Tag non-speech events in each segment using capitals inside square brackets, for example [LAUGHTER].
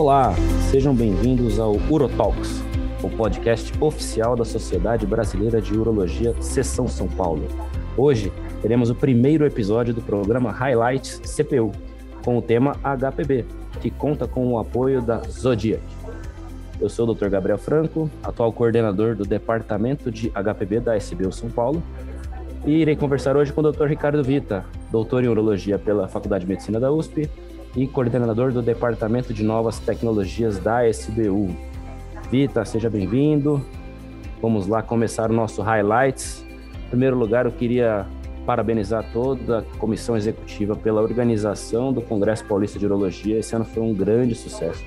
Olá, sejam bem-vindos ao UroTalks, o podcast oficial da Sociedade Brasileira de Urologia, Seção São Paulo. Hoje teremos o primeiro episódio do programa Highlights CPU, com o tema HPB, que conta com o apoio da Zodiac. Eu sou o Dr. Gabriel Franco, atual coordenador do Departamento de HPB da SBU São Paulo, e irei conversar hoje com o Dr. Ricardo Vita, doutor em urologia pela Faculdade de Medicina da USP e coordenador do Departamento de Novas Tecnologias da SBU. Vita, seja bem-vindo. Vamos lá começar o nosso highlights. Em primeiro lugar, eu queria parabenizar toda a comissão executiva pela organização do Congresso Paulista de Urologia. Esse ano foi um grande sucesso.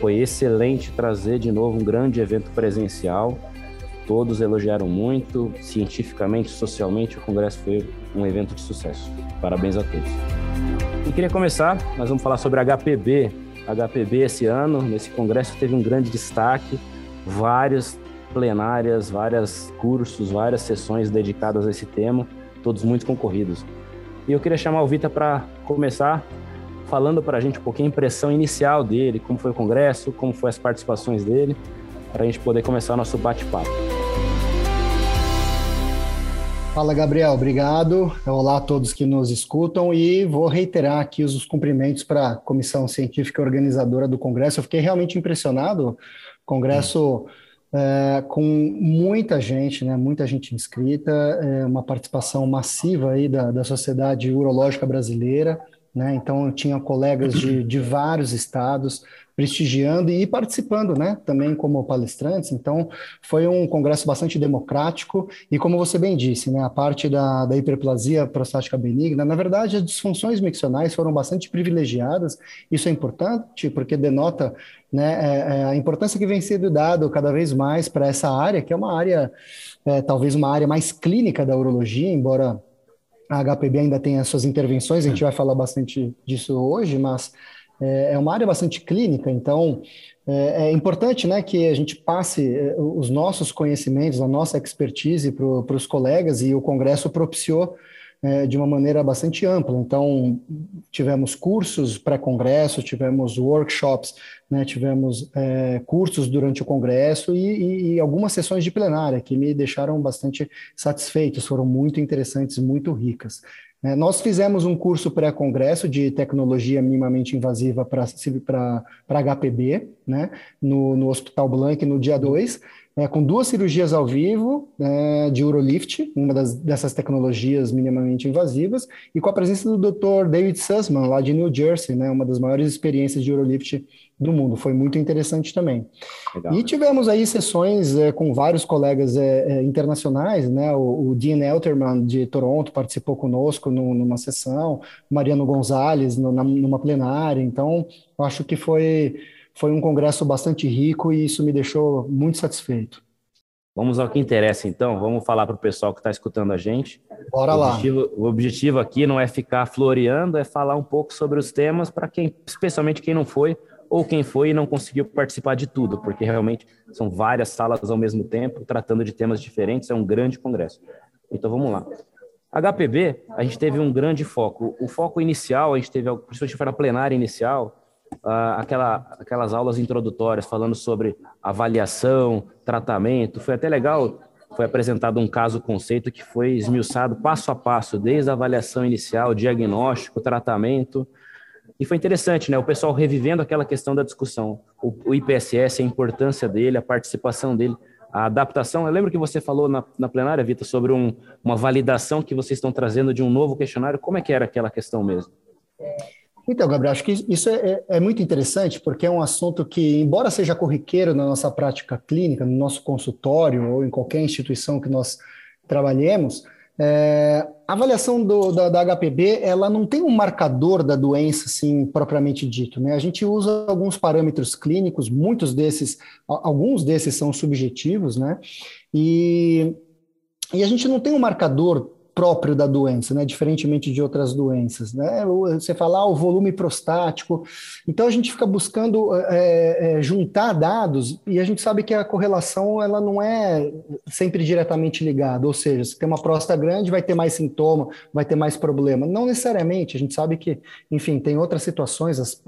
Foi excelente trazer de novo um grande evento presencial. Todos elogiaram muito, cientificamente, socialmente, o congresso foi um evento de sucesso. Parabéns a todos. E queria começar, nós vamos falar sobre HPB. HPB esse ano, nesse congresso teve um grande destaque, várias plenárias, vários cursos, várias sessões dedicadas a esse tema, todos muito concorridos. E eu queria chamar o Vita para começar falando para a gente um pouquinho a impressão inicial dele, como foi o congresso, como foram as participações dele, para a gente poder começar o nosso bate-papo. Fala, Gabriel, obrigado. Olá a todos que nos escutam e vou reiterar aqui os cumprimentos para a comissão científica organizadora do Congresso. Eu fiquei realmente impressionado. Congresso é, com muita gente, né, muita gente inscrita, é, uma participação massiva aí da, da sociedade urológica brasileira. Né? Então, eu tinha colegas de, de vários estados prestigiando e participando, né? Também como palestrantes. Então, foi um congresso bastante democrático e, como você bem disse, né? A parte da, da hiperplasia prostática benigna, na verdade, as disfunções miccionais foram bastante privilegiadas. Isso é importante porque denota né, é, é a importância que vem sendo dado cada vez mais para essa área, que é uma área, é, talvez uma área mais clínica da urologia, embora a HPB ainda tem as suas intervenções, a gente vai falar bastante disso hoje, mas é, é uma área bastante clínica, então é, é importante né, que a gente passe é, os nossos conhecimentos, a nossa expertise para os colegas, e o Congresso propiciou é, de uma maneira bastante ampla. Então, tivemos cursos pré-congresso, tivemos workshops, né, tivemos é, cursos durante o congresso e, e, e, algumas sessões de plenária que me deixaram bastante satisfeitos, foram muito interessantes, muito ricas. É, nós fizemos um curso pré-congresso de tecnologia minimamente invasiva para HPB, né, no, no Hospital Blank, no dia 2 é, com duas cirurgias ao vivo é, de Urolift, uma das, dessas tecnologias minimamente invasivas, e com a presença do Dr. David Sussman, lá de New Jersey, né, uma das maiores experiências de Urolift do mundo. Foi muito interessante também. Legal. E tivemos aí sessões é, com vários colegas é, é, internacionais, né? O, o, Dean Elterman de Toronto participou conosco no, numa sessão, Mariano Gonzalez no, na, numa plenária. Então, acho que foi foi um congresso bastante rico e isso me deixou muito satisfeito. Vamos ao que interessa, então. Vamos falar para o pessoal que está escutando a gente. Bora o lá. Objetivo, o objetivo aqui não é ficar floreando, é falar um pouco sobre os temas para quem, especialmente quem não foi ou quem foi e não conseguiu participar de tudo, porque realmente são várias salas ao mesmo tempo, tratando de temas diferentes. É um grande congresso. Então vamos lá. HPB, a gente teve um grande foco. O foco inicial, a gente teve, principalmente para a plenária inicial, uh, aquela, aquelas aulas introdutórias falando sobre avaliação, tratamento. Foi até legal, foi apresentado um caso conceito que foi esmiuçado passo a passo, desde a avaliação inicial, diagnóstico, tratamento. E foi interessante, né? O pessoal revivendo aquela questão da discussão. O, o IPSS, a importância dele, a participação dele, a adaptação. Eu lembro que você falou na, na plenária, Vita, sobre um, uma validação que vocês estão trazendo de um novo questionário. Como é que era aquela questão mesmo? Então, Gabriel, acho que isso é, é, é, muito interessante, porque é um assunto que, embora seja corriqueiro na nossa prática clínica, no nosso consultório ou em qualquer instituição que nós trabalhemos, é, a avaliação do, da, da, HPB ela não tem um marcador da doença assim propriamente dito, né? A gente usa alguns parâmetros clínicos, muitos desses, alguns desses são subjetivos, né? E, e a gente não tem um marcador próprio da doença, né? Diferentemente de outras doenças, né? Você fala ah, o volume prostático, então a gente fica buscando é, é, juntar dados e a gente sabe que a correlação ela não é sempre diretamente ligada, ou seja, se tem uma próstata grande vai ter mais sintoma, vai ter mais problema. Não necessariamente, a gente sabe que, enfim, tem outras situações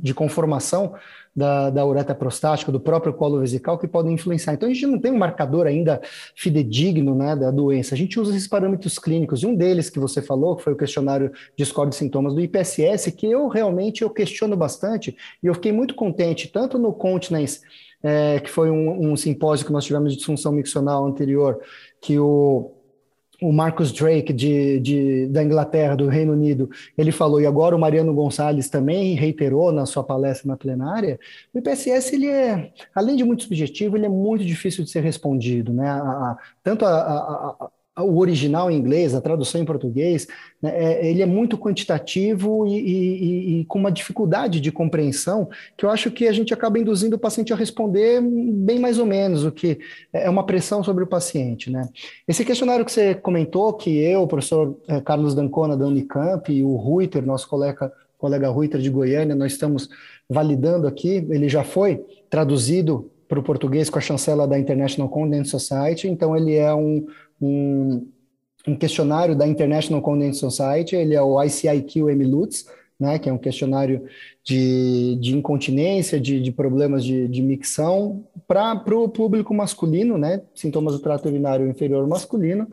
de conformação da, da uretra prostática, do próprio colo vesical, que podem influenciar. Então, a gente não tem um marcador ainda fidedigno né, da doença. A gente usa esses parâmetros clínicos, e um deles que você falou, que foi o questionário de score de sintomas do IPSS, que eu realmente eu questiono bastante, e eu fiquei muito contente, tanto no Continence, é, que foi um, um simpósio que nós tivemos de disfunção miccional anterior, que o o Marcus Drake de, de, da Inglaterra, do Reino Unido, ele falou, e agora o Mariano Gonçalves também reiterou na sua palestra na plenária, o IPSS, ele é, além de muito subjetivo, ele é muito difícil de ser respondido, né? A, a, tanto a, a o original em inglês, a tradução em português, né, é, ele é muito quantitativo e, e, e, com uma dificuldade de compreensão que eu acho que a gente acaba induzindo o paciente a responder bem mais ou menos, o que é uma pressão sobre o paciente. Né? Esse questionário que você comentou, que eu, o professor é, Carlos Dancona da Unicamp e o Ruiter, nosso colega, colega Ruiter de Goiânia, nós estamos validando aqui, ele já foi traduzido para o português com a chancela da International Condensed Society, então ele é um um, um questionário da International Condensed Society, ele é o ICIQ-MLUTS, né, que é um questionário de, de incontinência, de, de problemas de, de micção, para o público masculino, né, sintomas do trato urinário inferior masculino.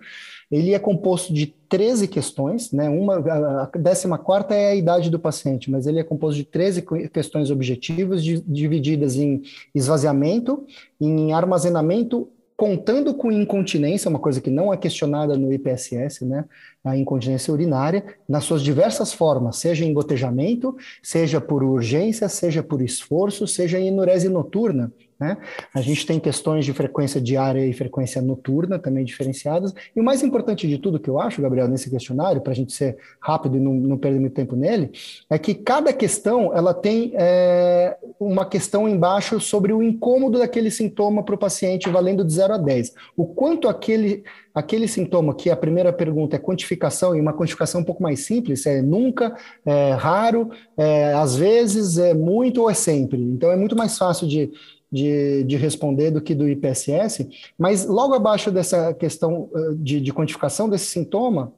Ele é composto de 13 questões, né, uma, a 14 é a idade do paciente, mas ele é composto de 13 questões objetivas, de, divididas em esvaziamento, em armazenamento contando com incontinência, uma coisa que não é questionada no IPSS, né? A incontinência urinária, nas suas diversas formas, seja em gotejamento, seja por urgência, seja por esforço, seja em enurese noturna, né? A gente tem questões de frequência diária e frequência noturna também diferenciadas. E o mais importante de tudo que eu acho, Gabriel, nesse questionário, para a gente ser rápido e não, não, perder muito tempo nele, é que cada questão ela tem é, uma questão embaixo sobre o incômodo daquele sintoma para o paciente, valendo de 0 a 10. O quanto aquele, aquele sintoma, que a primeira pergunta é quantificação, e uma quantificação um pouco mais simples, é nunca, é raro, é, às vezes, é muito ou é sempre. Então é muito mais fácil de de, de responder do que do IPSS, mas logo abaixo dessa questão de, de quantificação desse sintoma,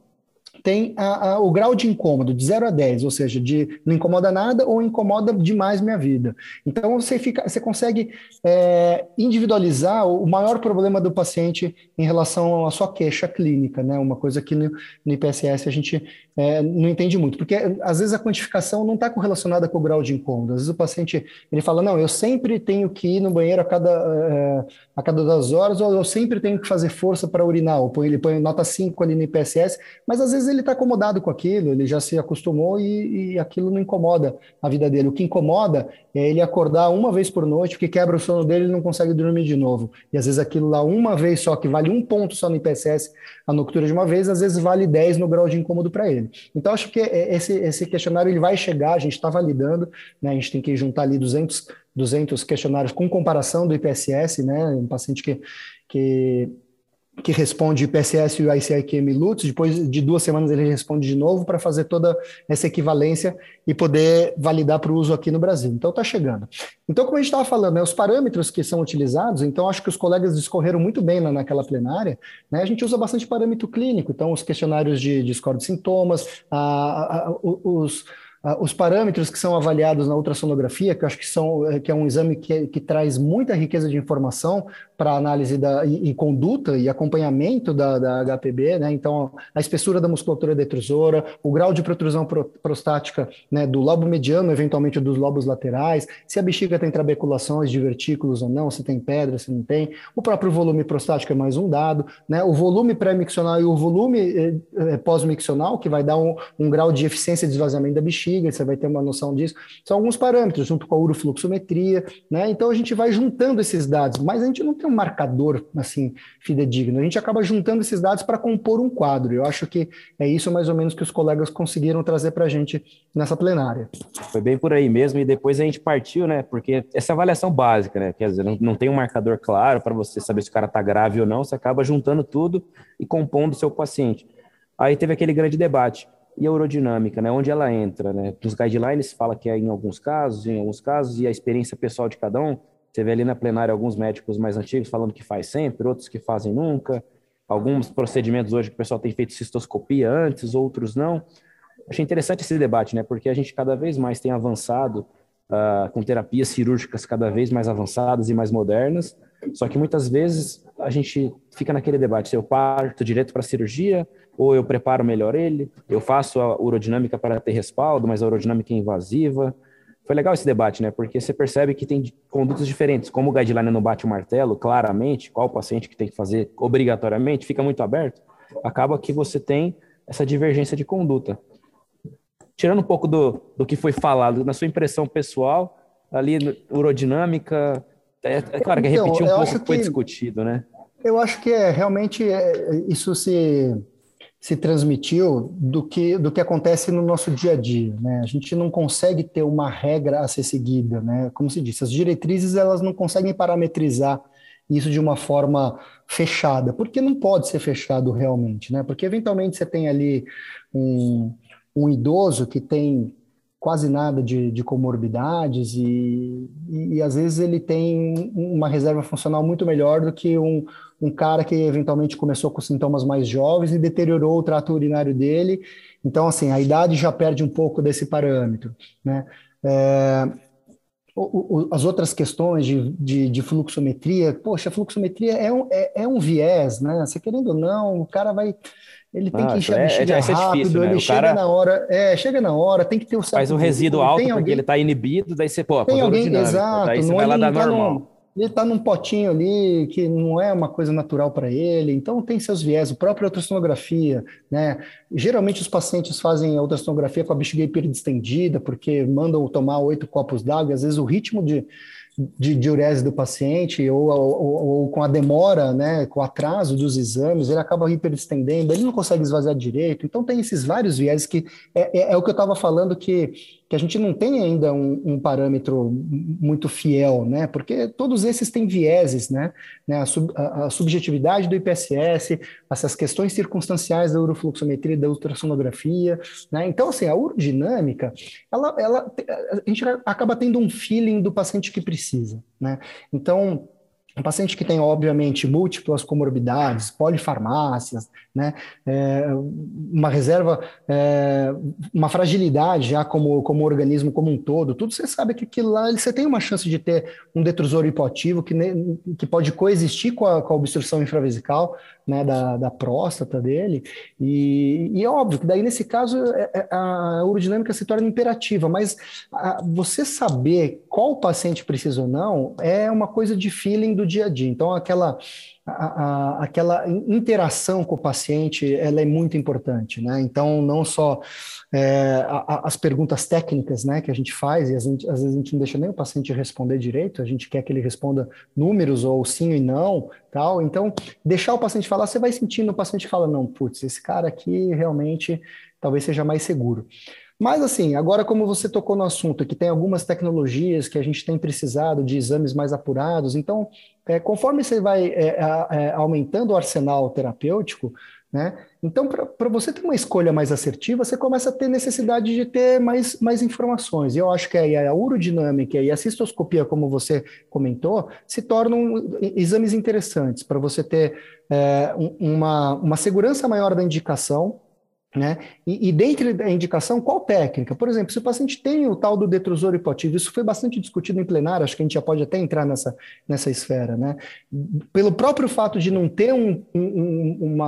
tem a, a, o grau de incômodo de 0 a 10, ou seja, de não incomoda nada ou incomoda demais minha vida. Então você fica, você consegue é, individualizar o maior problema do paciente em relação à sua queixa clínica, né? Uma coisa que no, no IPSS a gente é, não entende muito, porque às vezes a quantificação não está correlacionada com o grau de incômodo. Às vezes o paciente ele fala, não, eu sempre tenho que ir no banheiro a cada, é, a cada duas horas, ou eu sempre tenho que fazer força para urinar, ou ele põe nota 5 ali no IPSS, mas às vezes ele está acomodado com aquilo, ele já se acostumou e, e, aquilo não incomoda a vida dele. O que incomoda é ele acordar uma vez por noite, porque quebra o sono dele e não consegue dormir de novo. E às vezes aquilo lá, uma vez só, que vale um ponto só no IPSS, a noctura de uma vez, às vezes vale 10 no grau de incômodo para ele. Então, acho que esse, esse questionário ele vai chegar, a gente está validando, né? a gente tem que juntar ali 200, 200 questionários com comparação do IPSS, né? um paciente que, que que responde IPSS e o ICIQM LUTS, depois de duas semanas ele responde de novo para fazer toda essa equivalência e poder validar para o uso aqui no Brasil. Então está chegando. Então, como a gente estava falando, né, os parâmetros que são utilizados, então acho que os colegas discorreram muito bem na, naquela plenária, né, a gente usa bastante parâmetro clínico, então os questionários de, de score de sintomas, a, a, a, os os parâmetros que são avaliados na ultrassonografia, que eu acho que, são, eh, que é um exame que, que traz muita riqueza de informação para análise da, e, e, conduta e acompanhamento da, da HPB, né? Então, a espessura da musculatura detrusora, o grau de protrusão pro, prostática né, do lobo mediano, eventualmente dos lobos laterais, se a bexiga tem trabeculações, divertículos ou não, se tem pedra, se não tem, o próprio volume prostático é mais um dado, né? O volume pré-miccional e o volume eh, eh pós-miccional, que vai dar um, um grau de eficiência de esvaziamento da bexiga, bexiga, você vai ter uma noção disso. São alguns parâmetros, junto com a urofluxometria, né? Então a gente vai juntando esses dados, mas a gente não tem um marcador assim fidedigno. A gente acaba juntando esses dados para compor um quadro. Eu acho que é isso mais ou menos que os colegas conseguiram trazer para a gente nessa plenária. Foi bem por aí mesmo, e depois a gente partiu, né? Porque essa avaliação básica, né? Quer dizer, não, não tem um marcador claro para você saber se o cara está grave ou não, você acaba juntando tudo e compondo o seu paciente. Aí teve aquele grande debate. E a urodinâmica, né? Onde ela entra, né? Nos guidelines fala que é em alguns casos, em alguns casos, e a experiência pessoal de cada um. Você vê ali na plenária alguns médicos mais antigos falando que faz sempre, outros que fazem nunca. Alguns procedimentos hoje que o pessoal tem feito cistoscopia antes, outros não. Achei interessante esse debate, né? Porque a gente cada vez mais tem avançado uh, com terapias cirúrgicas cada vez mais avançadas e mais modernas. Só que muitas vezes a gente fica naquele debate: se eu parto direto para a cirurgia ou eu preparo melhor ele, eu faço a urodinâmica para ter respaldo, mas a urodinâmica é invasiva. Foi legal esse debate, né? Porque você percebe que tem condutas diferentes. Como o guideline não bate o martelo, claramente, qual paciente que tem que fazer obrigatoriamente, fica muito aberto, acaba que você tem essa divergência de conduta tirando um pouco do, do que foi falado, na sua impressão pessoal, ali, urodinâmica, é, é claro que então, repetir um pouco o que foi discutido, né? Eu acho que é, realmente é, isso se, se transmitiu do que, do que acontece no nosso dia a dia, né? A gente não consegue ter uma regra a ser seguida, né? Como se disse, as diretrizes elas não conseguem parametrizar isso de uma forma fechada, porque não pode ser fechado realmente, né? Porque eventualmente você tem ali um, um idoso que tem quase nada de, de comorbidades e, e, e, às vezes ele tem uma reserva funcional muito melhor do que um, um cara que eventualmente começou com sintomas mais jovens e deteriorou o trato urinário dele. Então, assim, a idade já perde um pouco desse parâmetro, né? É, o, o, as outras questões de, de, de, fluxometria, poxa, fluxometria é um, é, é um viés, né? Você querendo ou não, o cara vai ele tem ah, que encher a bexiga é, é, rápido, difícil, né? ele o chega cara na hora, é, chega na hora, tem que ter o certo. Faz um resíduo alto tem porque alguém, ele está inibido, daí você, pô, tem alguém, exato, daí você vai lá dar normal. Ele está num potinho ali que não é uma coisa natural para ele, então tem seus viés, o próprio ultrassonografia, né? Geralmente os pacientes fazem a ultrassonografia com a bexiga hiperdistendida, porque mandam tomar oito copos d'água, às vezes o ritmo de de diurese do paciente ou, ou, ou, com a demora, né, com o atraso dos exames, ele acaba hiperestendendo, ele não consegue esvaziar direito. Então, tem esses vários viés que é, é, é o que eu estava falando que que a gente não tem ainda um, um, parâmetro muito fiel, né? Porque todos esses têm vieses, né? né? A, sub, a, a, subjetividade do IPSS, essas questões circunstanciais da urofluxometria, da ultrassonografia, né? Então, assim, a urodinâmica, ela, ela, a gente acaba tendo um feeling do paciente que precisa, né? Então, um paciente que tem, obviamente, múltiplas comorbidades, polifarmácias, né, é, uma reserva, é, uma fragilidade já como, como organismo como um todo, tudo você sabe que aquilo lá você tem uma chance de ter um detrusor hipoativo que, que pode coexistir com a, com a obstrução infravesical né, da, da próstata dele, e, e é óbvio que daí nesse caso é, é, a urodinâmica se torna imperativa, mas a, você saber qual paciente precisa ou não é uma coisa de feeling do do dia a dia. Então, aquela, a, a, aquela interação com o paciente, ela é muito importante, né? Então, não só é, a, as perguntas técnicas, né, que a gente faz, e às, às, vezes a gente não deixa nem o paciente responder direito, a gente quer que ele responda números ou sim e não, tal. Então, deixar o paciente falar, você vai sentindo o paciente fala, não, putz, esse cara aqui realmente talvez seja mais seguro. Mas, assim, agora, como você tocou no assunto, que tem algumas tecnologias que a gente tem precisado de exames mais apurados, então, é, conforme você vai é, é, aumentando o arsenal terapêutico, né? Então, para você ter uma escolha mais assertiva, você começa a ter necessidade de ter mais, mais informações. E eu acho que aí a urodinâmica e a cistoscopia, como você comentou, se tornam exames interessantes para você ter é, uma, uma segurança maior da indicação, né? E, e dentro da indicação, qual técnica? Por exemplo, se o paciente tem o tal do detrusor hipoativo, isso foi bastante discutido em plenário, acho que a gente já pode até entrar nessa, nessa esfera. Né? Pelo próprio fato de não ter um, um,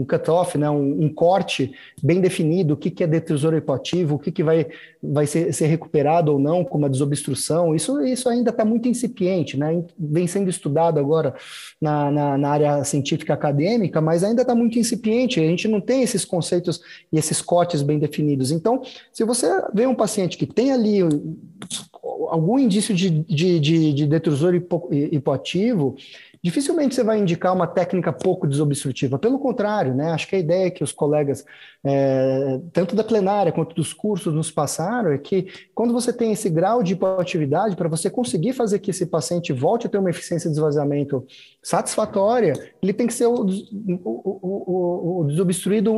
um cut-off, né? um, um, corte bem definido, o que, que é detrusor hipoativo, o que, que vai, vai ser, ser recuperado ou não com uma desobstrução, isso, isso ainda está muito incipiente, né? vem sendo estudado agora na, na, na área científica acadêmica, mas ainda está muito incipiente, a gente não tem esses conceitos e esses cortes bem definidos. Então, se você vê um paciente que tem ali algum indício de, de, de, de detrusor hipo, hipoativo, dificilmente você vai indicar uma técnica pouco desobstrutiva. Pelo contrário, né? Acho que a ideia que os colegas, é, tanto da plenária quanto dos cursos, nos passaram é que quando você tem esse grau de hipoatividade, para você conseguir fazer que esse paciente volte a ter uma eficiência de esvaziamento satisfatória, ele tem que ser o, o, o, o desobstruído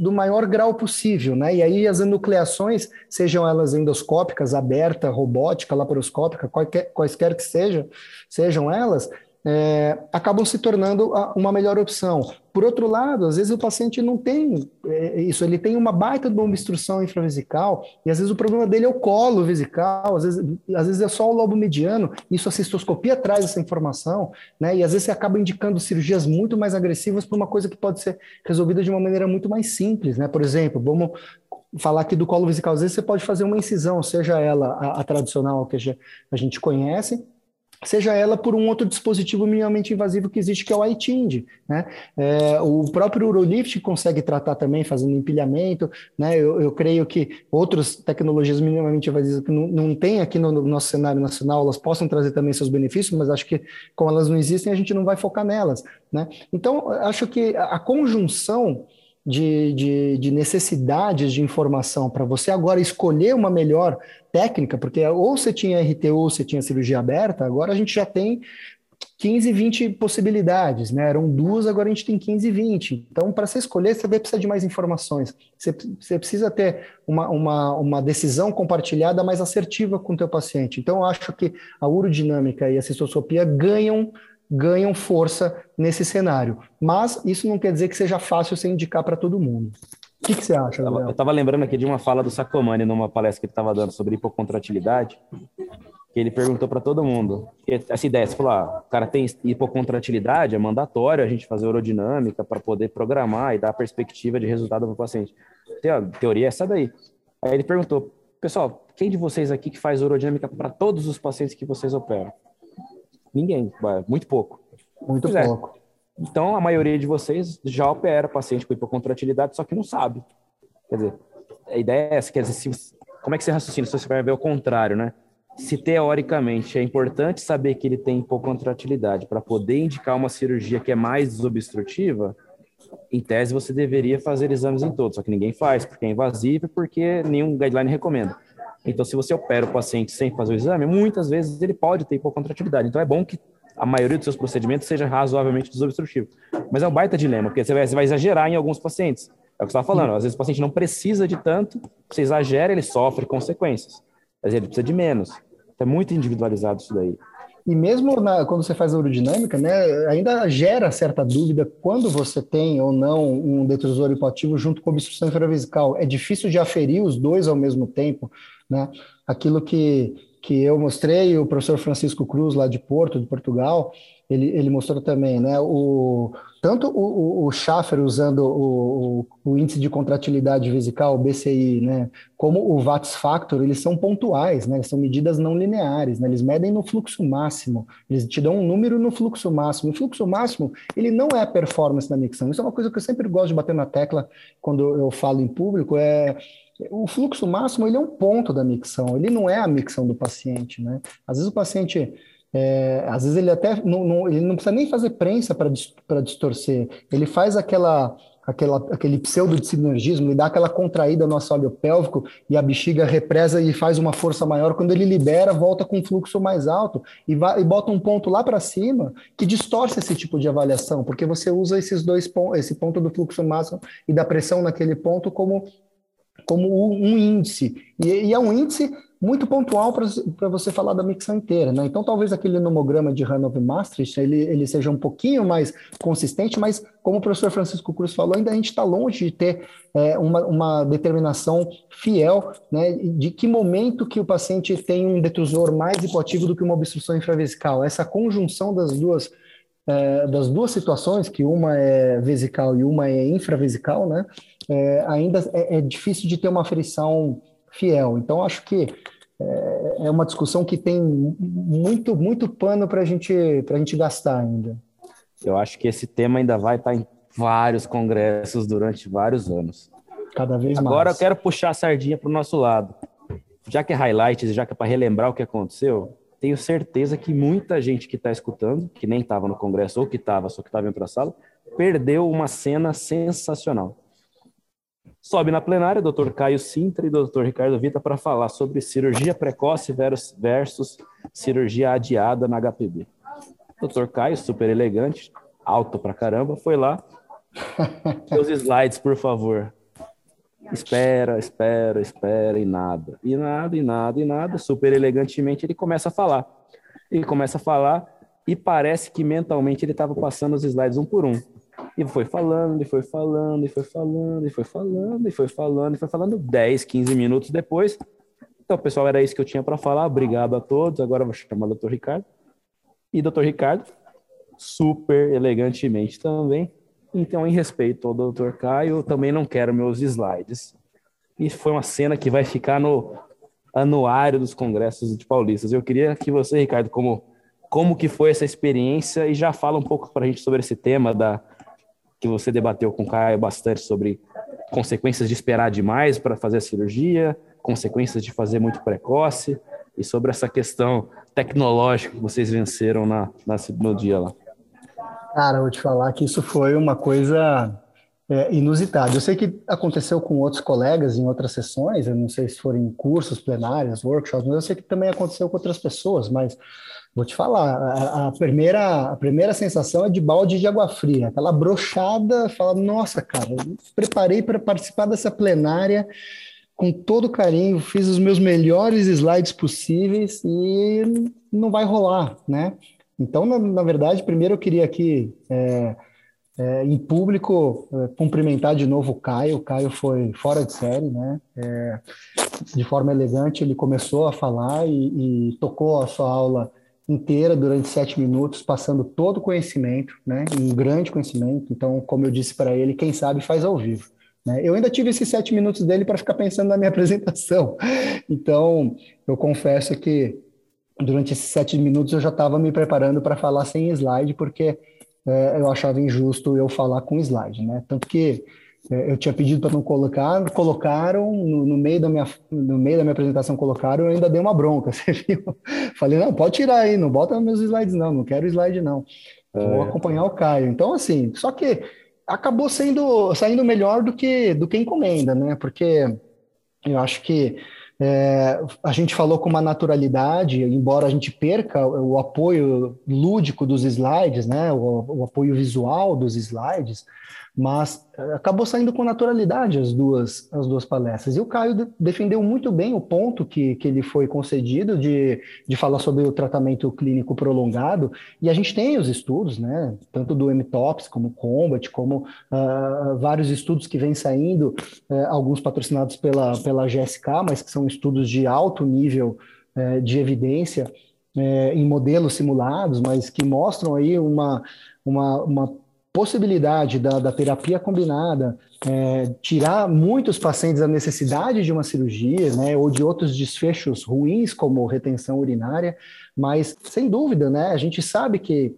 do maior grau possível, né? E aí as enucleações, sejam elas endoscópicas, aberta, robótica, laparoscópica, qualquer, quaisquer que sejam, sejam elas, é, acabam se tornando uma melhor opção. Por outro lado, às vezes o paciente não tem é, isso, ele tem uma baita de uma obstrução infravesical, e às vezes o problema dele é o colo vesical, às vezes, às vezes é só o lobo mediano, isso a cistoscopia traz essa informação, né? E às vezes você acaba indicando cirurgias muito mais agressivas para uma coisa que pode ser resolvida de uma maneira muito mais simples, né? Por exemplo, vamos falar aqui do colo vesical, às vezes você pode fazer uma incisão, seja ela a, a tradicional que a gente conhece, seja ela por um outro dispositivo minimamente invasivo que existe, que é o iTind. Né? É, o próprio Urolift consegue tratar também, fazendo empilhamento. Né? Eu, eu creio que outras tecnologias minimamente invasivas que não, não tem aqui no, no, nosso cenário nacional, elas possam trazer também seus benefícios, mas acho que como elas não existem, a gente não vai focar nelas. Né? Então, acho que a conjunção de, de, de necessidades de informação para você agora escolher uma melhor técnica, porque ou você tinha RTU ou você tinha cirurgia aberta, agora a gente já tem 15, 20 possibilidades, né? Eram duas, agora a gente tem 15, 20. Então, para você escolher, você vai precisar de mais informações. Você, você precisa ter uma, uma, uma, decisão compartilhada mais assertiva com o teu paciente. Então, eu acho que a urodinâmica e a cistoscopia ganham ganham força nesse cenário. Mas isso não quer dizer que seja fácil você indicar para todo mundo. O que, que, você acha, Gabriel? Eu estava lembrando aqui de uma fala do Sacomani numa palestra que ele estava dando sobre hipocontratilidade, que ele perguntou para todo mundo. Essa ideia, você falou, ah, o cara tem hipocontratilidade, é mandatório a gente fazer urodinâmica para poder programar e dar perspectiva de resultado para o paciente. A teoria é essa daí. Aí ele perguntou, pessoal, quem de vocês aqui que faz urodinâmica para todos os pacientes que vocês operam? Ninguém, muito pouco. Muito pois pouco. É. Então, a maioria de vocês já opera paciente com hipocontratilidade, só que não sabe. Quer dizer, a ideia é essa, quer dizer, se, como é que você raciocina se você vai ver o contrário, né? Se teoricamente é importante saber que ele tem hipocontratilidade para poder indicar uma cirurgia que é mais desobstrutiva, em tese você deveria fazer exames em todos, só que ninguém faz, porque é invasivo e porque nenhum guideline recomenda. Então, se você opera o paciente sem fazer o exame, muitas vezes ele pode ter hipocontratividade. Então, é bom que a maioria dos seus procedimentos seja razoavelmente desobstrutivo. Mas é um baita dilema, porque você vai, você vai exagerar em alguns pacientes. É o que você estava falando. Às vezes o paciente não precisa de tanto, você exagera, ele sofre consequências. Mas ele precisa de menos. Então, é muito individualizado isso daí. E mesmo na, quando você faz a urodinâmica, né, ainda gera certa dúvida quando você tem ou não um detrusor hipoativo junto com obstrução infravesical. É difícil de aferir os dois ao mesmo tempo. Né? Aquilo que, que eu mostrei, o professor Francisco Cruz, lá de Porto, de Portugal, ele, ele mostrou também, né? O, tanto o, o, o Schaffer usando o, o, índice de contratilidade vesical, o BCI, né? Como o VATS factor, eles são pontuais, né? São medidas não lineares, né? Eles medem no fluxo máximo, eles te dão um número no fluxo máximo. O fluxo máximo, ele não é performance da micção. Isso é uma coisa que eu sempre gosto de bater na tecla quando eu falo em público, é o fluxo máximo ele é um ponto da micção, ele não é a micção do paciente, né? Às vezes o paciente, é, às vezes ele até não, não, ele não precisa nem fazer prensa para distorcer, ele faz aquela, aquela aquele pseudo sinergismo, ele dá aquela contraída no assoalho pélvico e a bexiga represa e faz uma força maior, quando ele libera, volta com um fluxo mais alto e, vai, e bota um ponto lá para cima que distorce esse tipo de avaliação, porque você usa esses dois esse ponto do fluxo máximo e da pressão naquele ponto como como um índice. E, é um índice muito pontual para você falar da micção inteira. Né? Então, talvez aquele nomograma de Hanover Maastricht ele, ele seja um pouquinho mais consistente, mas, como o professor Francisco Cruz falou, ainda a gente está longe de ter é, uma, uma, determinação fiel né, de que momento que o paciente tem um detrusor mais hipoativo do que uma obstrução infravesical. Essa conjunção das duas é, das duas situações, que uma é vesical e uma é infravesical, né, é, ainda é, é, difícil de ter uma frição fiel. Então, acho que é, é uma discussão que tem muito, muito pano para gente, a gente gastar ainda. Eu acho que esse tema ainda vai estar em vários congressos durante vários anos. Cada vez mais. Agora eu quero puxar a sardinha para o nosso lado. Já que é highlights, já que é para relembrar o que aconteceu, tenho certeza que muita gente que está escutando, que nem estava no congresso ou que estava, só que estava indo para a sala, perdeu uma cena sensacional. Sobe na plenária Dr. Caio Sintra e Dr. Ricardo Vita para falar sobre cirurgia precoce versus cirurgia adiada na HPB. Dr. Caio, super elegante, alto pra caramba, foi lá. [LAUGHS] Seus slides, por favor. Espera, espera, espera e nada. E nada, e nada, e nada. Super elegantemente ele começa a falar. Ele começa a falar e parece que mentalmente ele estava passando os slides um por um. E foi falando, e foi falando, e foi falando, e foi falando, e foi falando, e foi falando 10, 15 minutos depois. Então, pessoal, era isso que eu tinha para falar. Obrigado a todos. Agora vou chamar o doutor Ricardo. E doutor Ricardo, super elegantemente também, então, em respeito ao Dr. Caio, eu também não quero meus slides. E foi uma cena que vai ficar no anuário dos congressos de paulistas. Eu queria que você, Ricardo, como como que foi essa experiência e já fala um pouco para a gente sobre esse tema da que você debateu com o Caio bastante sobre consequências de esperar demais para fazer a cirurgia, consequências de fazer muito precoce e sobre essa questão tecnológica que vocês venceram na, na no dia lá. Cara, vou te falar que isso foi uma coisa é, inusitada. Eu sei que aconteceu com outros colegas em outras sessões, eu não sei se foram cursos, plenários, workshops, mas eu sei que também aconteceu com outras pessoas, mas vou te falar, a, a primeira, a primeira sensação é de balde de água fria, aquela brochada, fala, nossa, cara, preparei para participar dessa plenária com todo carinho, fiz os meus melhores slides possíveis e não vai rolar, né? Então, na, na verdade, primeiro eu queria aqui, é, é, em público, é, cumprimentar de novo o Caio. O Caio foi fora de série, né? É, de forma elegante, ele começou a falar e, e, tocou a sua aula inteira durante sete minutos, passando todo o conhecimento, né? Um grande conhecimento. Então, como eu disse para ele, quem sabe faz ao vivo. Né? Eu ainda tive esses sete minutos dele para ficar pensando na minha [LAUGHS] apresentação. Então, eu confesso que durante esses sete minutos eu já estava me preparando para falar sem slide, porque é, eu achava injusto eu falar com slide, né? Tanto que eu tinha pedido para não colocar, colocaram no, no, meio da minha no meio da minha apresentação colocaram, eu ainda dei uma bronca, [LAUGHS] você viu? Falei não, pode tirar aí, não bota meus slides não, não quero slide não. É. Vou acompanhar o Caio. Então assim, só que acabou sendo saindo melhor do que do que encomenda, né? Porque eu acho que é, a gente falou com uma naturalidade, embora a gente perca o apoio lúdico dos slides, né, o, o apoio visual dos slides, mas eh, acabou saindo com naturalidade as duas, as duas palestras. E o Caio de, defendeu muito bem o ponto que, que ele foi concedido de, de falar sobre o tratamento clínico prolongado, e a gente tem os estudos, né, tanto do MTOPS como Combat, como uh, vários estudos que vêm saindo, uh, alguns patrocinados pela, pela GSK, mas que são estudos de alto nível uh, de evidência, em modelos simulados, mas que mostram aí uma, uma, uma possibilidade da, da terapia combinada é, tirar muitos pacientes da necessidade de uma cirurgia, né, ou de outros desfechos ruins, como retenção urinária, mas, sem dúvida, né, a gente sabe que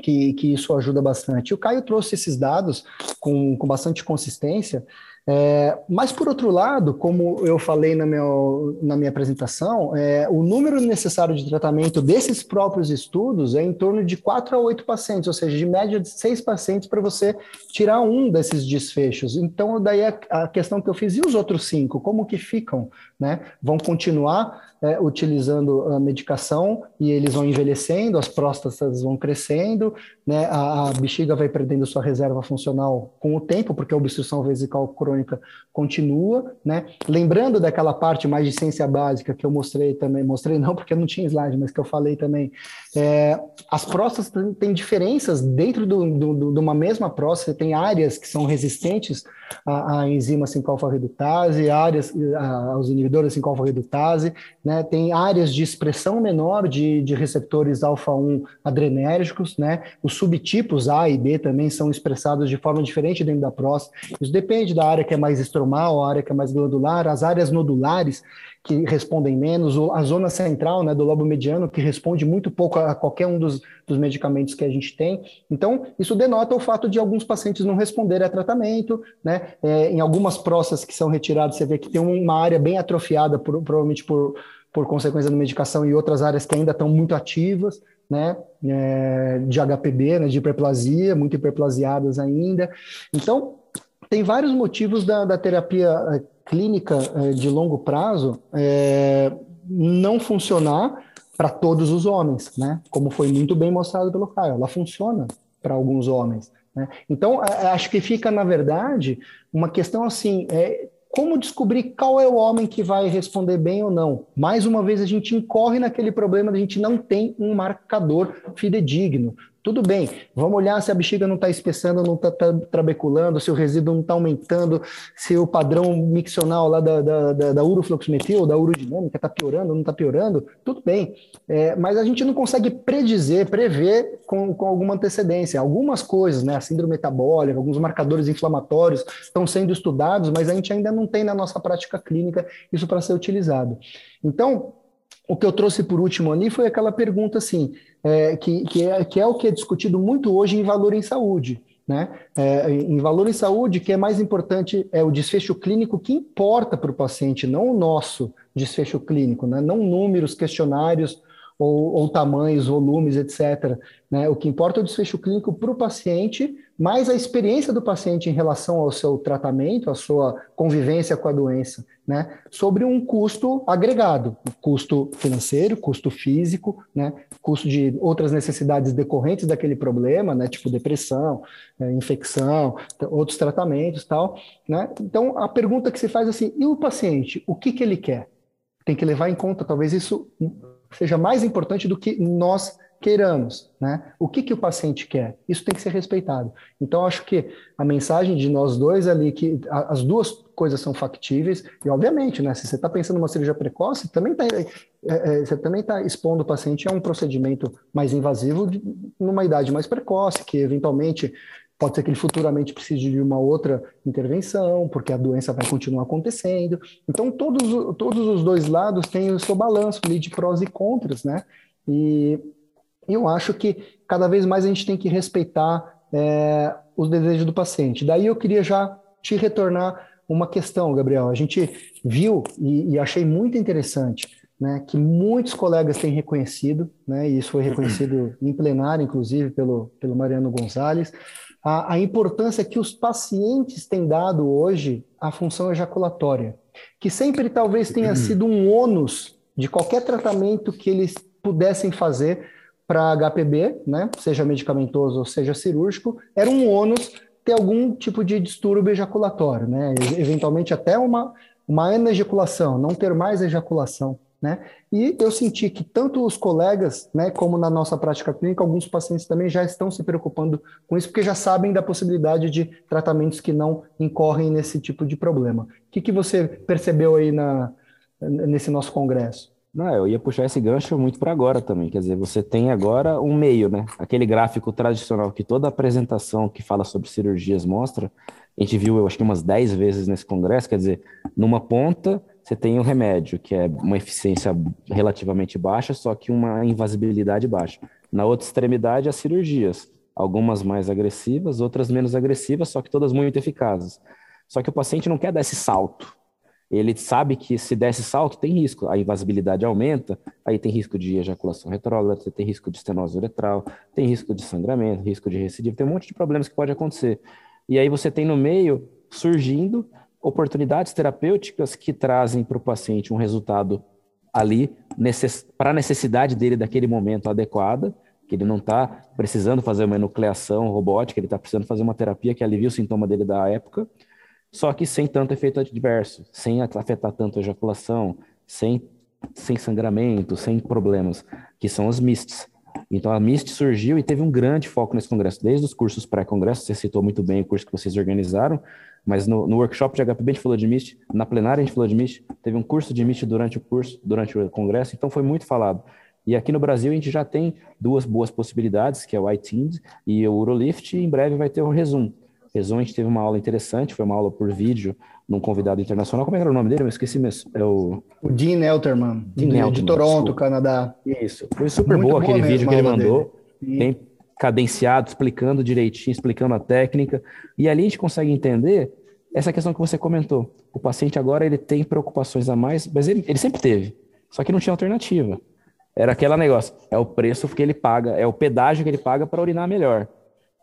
que, que, isso ajuda bastante. O Caio trouxe esses dados com, com bastante consistência, é, mas, por outro lado, como eu falei na, meu, na minha apresentação, é, o número necessário de tratamento desses próprios estudos é em torno de 4 a 8 pacientes, ou seja, de média de 6 pacientes para você tirar um desses desfechos. Então, daí a, a, questão que eu fiz, e os outros cinco, como que ficam? Né? Vão continuar é, utilizando a medicação e eles vão envelhecendo, as próstatas vão crescendo, né? a, a bexiga vai perdendo sua reserva funcional com o tempo, porque a obstrução vesical crônica continua. Né? Lembrando daquela parte mais de ciência básica que eu mostrei também, mostrei não porque não tinha slide, mas que eu falei também, é, as próstatas têm diferenças dentro do, do, de uma mesma próstata, tem áreas que são resistentes à, à enzima 5-alfa-redutase, áreas a, aos inibidores 5-alfa-redutase, né? né? Tem áreas de expressão menor de, de receptores alfa-1 adrenérgicos, né? Os subtipos A e B também são expressados de forma diferente dentro da próstata. Isso depende da área que é mais estromal, a área que é mais glandular, as áreas nodulares que respondem menos, a zona central né, do lobo mediano, que responde muito pouco a qualquer um dos, dos medicamentos que a gente tem. Então, isso denota o fato de alguns pacientes não responderem a tratamento, né? É, em algumas próstatas que são retiradas, você vê que tem uma área bem atrofiada, por, provavelmente por por consequência da medicação e outras áreas que ainda estão muito ativas, né, é, de HPB, né, de hiperplasia, muito hiperplasiadas ainda. Então, tem vários motivos da, da terapia é, clínica é, de longo prazo é, não funcionar para todos os homens, né? Como foi muito bem mostrado pelo Caio, ela funciona para alguns homens. Né? Então, acho que fica, na verdade, uma questão assim: é, como descobrir qual é o homem que vai responder bem ou não? Mais uma vez, a gente incorre naquele problema de a gente não tem um marcador fidedigno. Tudo bem, vamos olhar se a bexiga não está espessando, não está trabeculando, se o resíduo não está aumentando, se o padrão miccional lá da, da, da, da urofluxmetil, da urodinâmica está piorando, não está piorando, tudo bem. É, mas a gente não consegue predizer, prever com, com alguma antecedência. Algumas coisas, né, a síndrome metabólica, alguns marcadores inflamatórios estão sendo estudados, mas a gente ainda não tem na nossa prática clínica isso para ser utilizado. Então, o que eu trouxe por último ali foi aquela pergunta assim, é, que, que, é, que é o que é discutido muito hoje em valor em saúde. Né? É, em valor em saúde, que é mais importante é o desfecho clínico que importa para o paciente, não o nosso desfecho clínico, né? não números, questionários ou, ou tamanhos, volumes, etc. Né? O que importa é o desfecho clínico para o paciente, mais a experiência do paciente em relação ao seu tratamento, à sua convivência com a doença, né? sobre um custo agregado, custo financeiro, custo físico, né? custo de outras necessidades decorrentes daquele problema, né? tipo depressão, né? infecção, outros tratamentos tal. Né? Então, a pergunta que se faz é assim, e o paciente, o que, que ele quer? Tem que levar em conta, talvez isso seja mais importante do que nós queiramos, né? O que, que o paciente quer? Isso tem que ser respeitado. Então, acho que a mensagem de nós dois ali, que as duas coisas são factíveis, e obviamente, né? Se você está pensando numa cirurgia precoce, também tá, é, é, você também está expondo o paciente a um procedimento mais invasivo de, numa idade mais precoce, que eventualmente Pode ser que ele futuramente precise de uma outra intervenção, porque a doença vai continuar acontecendo. Então, todos, todos os dois lados têm o seu balanço ali de prós e contras, né? E eu acho que cada vez mais a gente tem que respeitar é, os desejos do paciente. Daí eu queria já te retornar uma questão, Gabriel. A gente viu e, e achei muito interessante né, que muitos colegas têm reconhecido, né, e isso foi reconhecido em plenário, inclusive, pelo, pelo Mariano Gonzalez, a, a importância que os pacientes têm dado hoje à função ejaculatória, que sempre talvez tenha uhum. sido um ônus de qualquer tratamento que eles pudessem fazer para HPB, né, seja medicamentoso ou seja cirúrgico, era um ônus ter algum tipo de distúrbio ejaculatório, né, eventualmente até uma, uma anejaculação, não ter mais ejaculação. Né? E eu senti que tanto os colegas, né, como na nossa prática clínica, alguns pacientes também já estão se preocupando com isso, porque já sabem da possibilidade de tratamentos que não incorrem nesse tipo de problema. O que, que você percebeu aí na, nesse nosso congresso? Não, eu ia puxar esse gancho muito para agora também. Quer dizer, você tem agora um meio, né? Aquele gráfico tradicional que toda apresentação que fala sobre cirurgias mostra. A gente viu, eu acho que umas 10 vezes nesse congresso. Quer dizer, numa ponta você tem o remédio, que é uma eficiência relativamente baixa, só que uma invasibilidade baixa. Na outra extremidade, as cirurgias, algumas mais agressivas, outras menos agressivas, só que todas muito eficazes. Só que o paciente não quer dar esse salto. Ele sabe que se der esse salto, tem risco. A invasibilidade aumenta, aí tem risco de ejaculação retrógrada, tem risco de estenose uretral, tem risco de sangramento, risco de recidivo, tem um monte de problemas que pode acontecer. E aí você tem no meio surgindo oportunidades terapêuticas que trazem para o paciente um resultado ali necess... para a necessidade dele daquele momento adequada, que ele não está precisando fazer uma enucleação robótica, ele está precisando fazer uma terapia que alivie o sintoma dele da época, só que sem tanto efeito adverso, sem afetar tanto a ejaculação, sem, sem sangramento, sem problemas, que são as MISTs. Então a MIST surgiu e teve um grande foco nesse congresso, desde os cursos pré-congresso, você citou muito bem o curso que vocês organizaram, mas no, no, workshop de HPB a gente falou de MIST, na plenária a gente falou de MIST, teve um curso de MIST durante o curso, durante o congresso, então foi muito falado. E aqui no Brasil a gente já tem duas boas possibilidades, que é o iTeams e o Urolift, e em breve vai ter o Resum. Resum a gente teve uma aula interessante, foi uma aula por vídeo num convidado internacional. Como é era o nome dele? Eu esqueci mesmo. É o... o Dean Elterman, Dean de, Elterman, de Toronto, desculpa. Canadá. Isso. Foi super muito boa aquele vídeo que ele mandou. Bem cadenciado, explicando direitinho, explicando a técnica. E ali a gente consegue entender essa questão que você comentou. O paciente agora ele tem preocupações a mais, mas ele, ele sempre teve. Só que não tinha alternativa. Era aquele negócio, é o preço que ele paga, é o pedágio que ele paga para urinar melhor.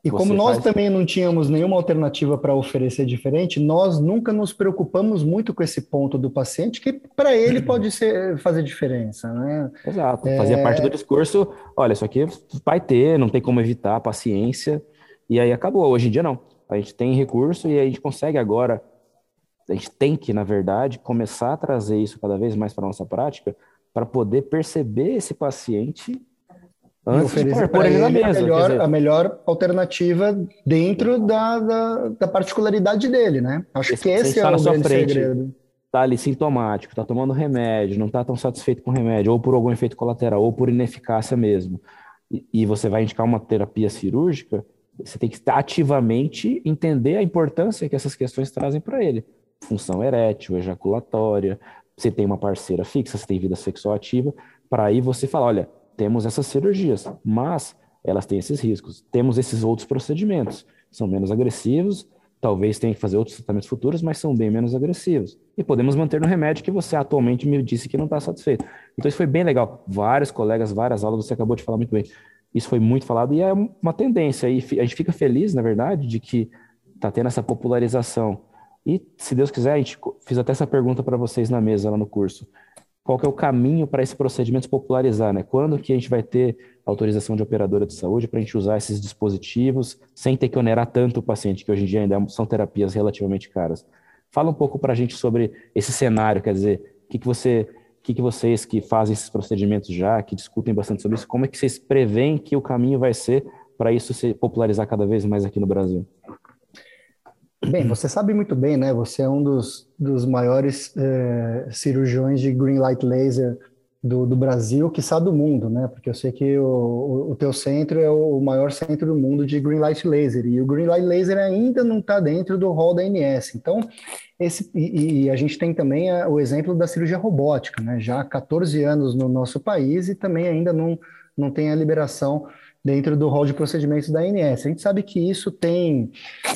E como nós faz... também não tínhamos nenhuma alternativa para oferecer diferente, nós nunca nos preocupamos muito com esse ponto do paciente, que para ele pode [CLEARS THROAT] ser, fazer diferença. Né? Exato, é... fazia parte do discurso, olha, isso aqui vai ter, não tem como evitar, paciência, e aí acabou. Hoje em dia não, a gente tem recurso e a gente consegue agora, a gente tem que, na verdade, começar a trazer isso cada vez mais para a nossa prática, para poder perceber esse paciente Antes oferecer para ele, ele mesa, a, melhor, dizer, a melhor alternativa dentro da, da, da, particularidade dele, né? Acho esse, que esse é o grande frente, segredo. Tá ali sintomático, tá tomando remédio, não tá tão satisfeito com o remédio, ou por algum efeito colateral, ou por ineficácia mesmo, e, e você vai indicar uma terapia cirúrgica, você tem que ativamente entender a importância que essas questões trazem para ele. Função erétil, ejaculatória, você tem uma parceira fixa, você tem vida sexual ativa, para aí você falar, olha, temos essas cirurgias, mas elas têm esses riscos. Temos esses outros procedimentos, são menos agressivos, talvez tenha que fazer outros tratamentos futuros, mas são bem menos agressivos. E podemos manter no remédio que você atualmente me disse que não está satisfeito. Então isso foi bem legal. Vários colegas, várias aulas, você acabou de falar muito bem. Isso foi muito falado e é uma tendência. E a gente fica feliz, na verdade, de que está tendo essa popularização. E, se Deus quiser, a gente fiz até essa pergunta para vocês na mesa lá no curso qual que é o caminho para esse procedimento se popularizar, né? Quando que a gente vai ter autorização de operadora de saúde para a gente usar esses dispositivos sem ter que onerar tanto o paciente, que hoje em dia ainda são terapias relativamente caras. Fala um pouco para a gente sobre esse cenário, quer dizer, o que, que você que, que vocês que fazem esses procedimentos já, que discutem bastante sobre isso, como é que vocês preveem que o caminho vai ser para isso se popularizar cada vez mais aqui no Brasil? Bem, você sabe muito bem, né? Você é um dos, dos maiores é, cirurgiões de green light laser do, do Brasil, que do mundo, né? Porque eu sei que o, o, teu centro é o maior centro do mundo de green light laser e o green light laser ainda não está dentro do rol da ANS. Então, esse e, e a gente tem também a, o exemplo da cirurgia robótica, né? Já há 14 anos no nosso país e também ainda não não tem a liberação dentro do rol de procedimentos da ANS. A gente sabe que isso tem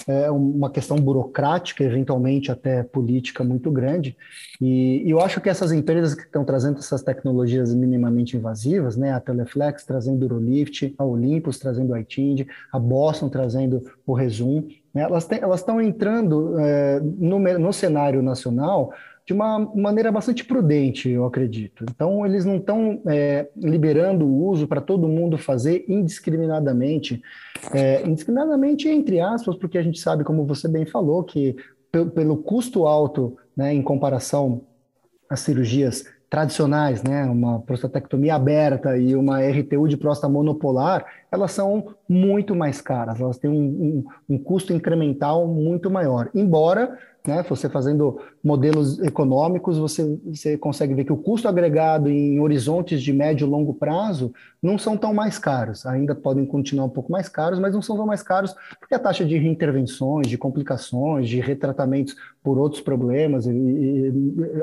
é, uma questão burocrática, eventualmente até política muito grande, e, e, eu acho que essas empresas que estão trazendo essas tecnologias minimamente invasivas, né, a Teleflex trazendo o Urolift, a Olympus trazendo o iTind, a Boston trazendo o Resum, né, elas estão entrando é, no, no cenário nacional de uma maneira bastante prudente, eu acredito. Então, eles não estão é, liberando o uso para todo mundo fazer indiscriminadamente, é, indiscriminadamente entre aspas, porque a gente sabe, como você bem falou, que pelo custo alto, né, em comparação às cirurgias tradicionais, né, uma prostatectomia aberta e uma RTU de próstata monopolar, elas são muito mais caras, elas têm um, um, um custo incremental muito maior. Embora né? Você fazendo modelos econômicos, você, você consegue ver que o custo agregado em horizontes de médio e longo prazo não são tão mais caros. Ainda podem continuar um pouco mais caros, mas não são tão mais caros porque a taxa de reintervenções, de complicações, de retratamentos por outros problemas e, e,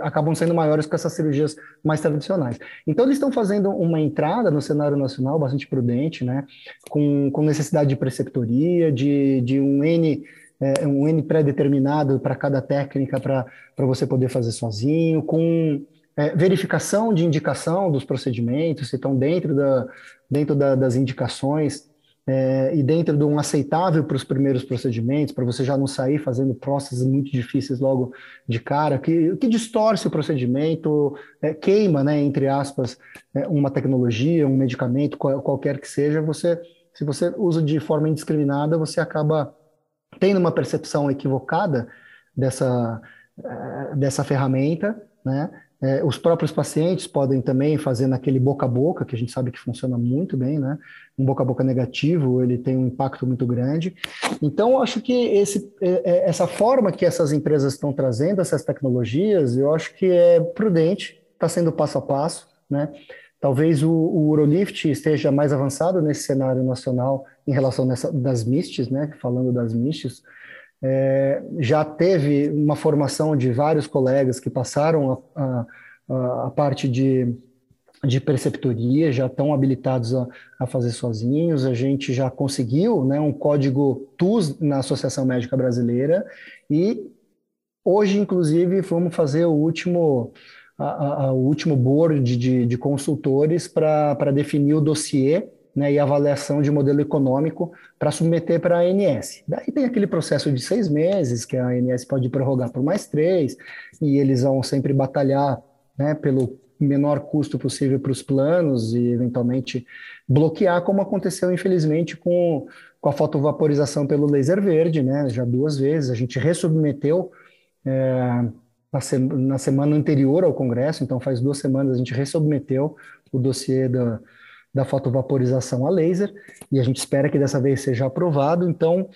acabam sendo maiores que essas cirurgias mais tradicionais. Então, eles estão fazendo uma entrada no cenário nacional bastante prudente, né? Com, com necessidade de preceptoria, de, de um N é, um N pré-determinado para cada técnica para você poder fazer sozinho, com é, verificação de indicação dos procedimentos, se estão dentro, da, dentro da, das indicações é, e dentro de um aceitável para os primeiros procedimentos, para você já não sair fazendo processos muito difíceis logo de cara, que, que distorce o procedimento, é, queima, né, entre aspas, é, uma tecnologia, um medicamento, qual, qualquer que seja, você, se você usa de forma indiscriminada, você acaba tendo uma percepção equivocada dessa, eh, dessa ferramenta, né? É, os próprios pacientes podem também fazer naquele boca a boca, que a gente sabe que funciona muito bem, né? Um boca a boca negativo, ele tem um impacto muito grande. Então, eu acho que esse, é, essa forma que essas empresas estão trazendo essas tecnologias, eu acho que é prudente, está sendo passo a passo, né? Talvez o, o Urolift esteja mais avançado nesse cenário nacional em relação nessa, das MISTs, né? Falando das MISTs, é, já teve uma formação de vários colegas que passaram a, a, a parte de, de preceptoria, já estão habilitados a, a, fazer sozinhos. A gente já conseguiu né, um código TUS na Associação Médica Brasileira e hoje, inclusive, vamos fazer o último a, o último board de, de consultores para definir o dossiê né, e avaliação de modelo econômico para submeter para a ANS. Daí tem aquele processo de seis meses, que a ANS pode prorrogar por mais três, e eles vão sempre batalhar né, pelo menor custo possível para os planos e, eventualmente, bloquear, como aconteceu, infelizmente, com, com a fotovaporização pelo laser verde, né, já duas vezes. A gente ressubmeteu é, na, na semana anterior ao Congresso, então faz duas semanas a gente ressubmeteu o dossiê da da fotovaporização a laser, e a gente espera que dessa vez seja aprovado. Então,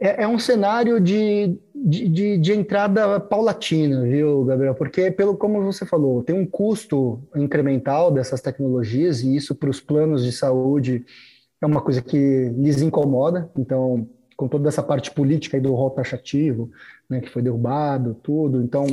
é, é um cenário de, de, de, de, entrada paulatina, viu, Gabriel? Porque, pelo como você falou, tem um custo incremental dessas tecnologias, e isso para os planos de saúde é uma coisa que lhes incomoda. Então, com toda essa parte política aí do rol taxativo, né, que foi derrubado, tudo. Então,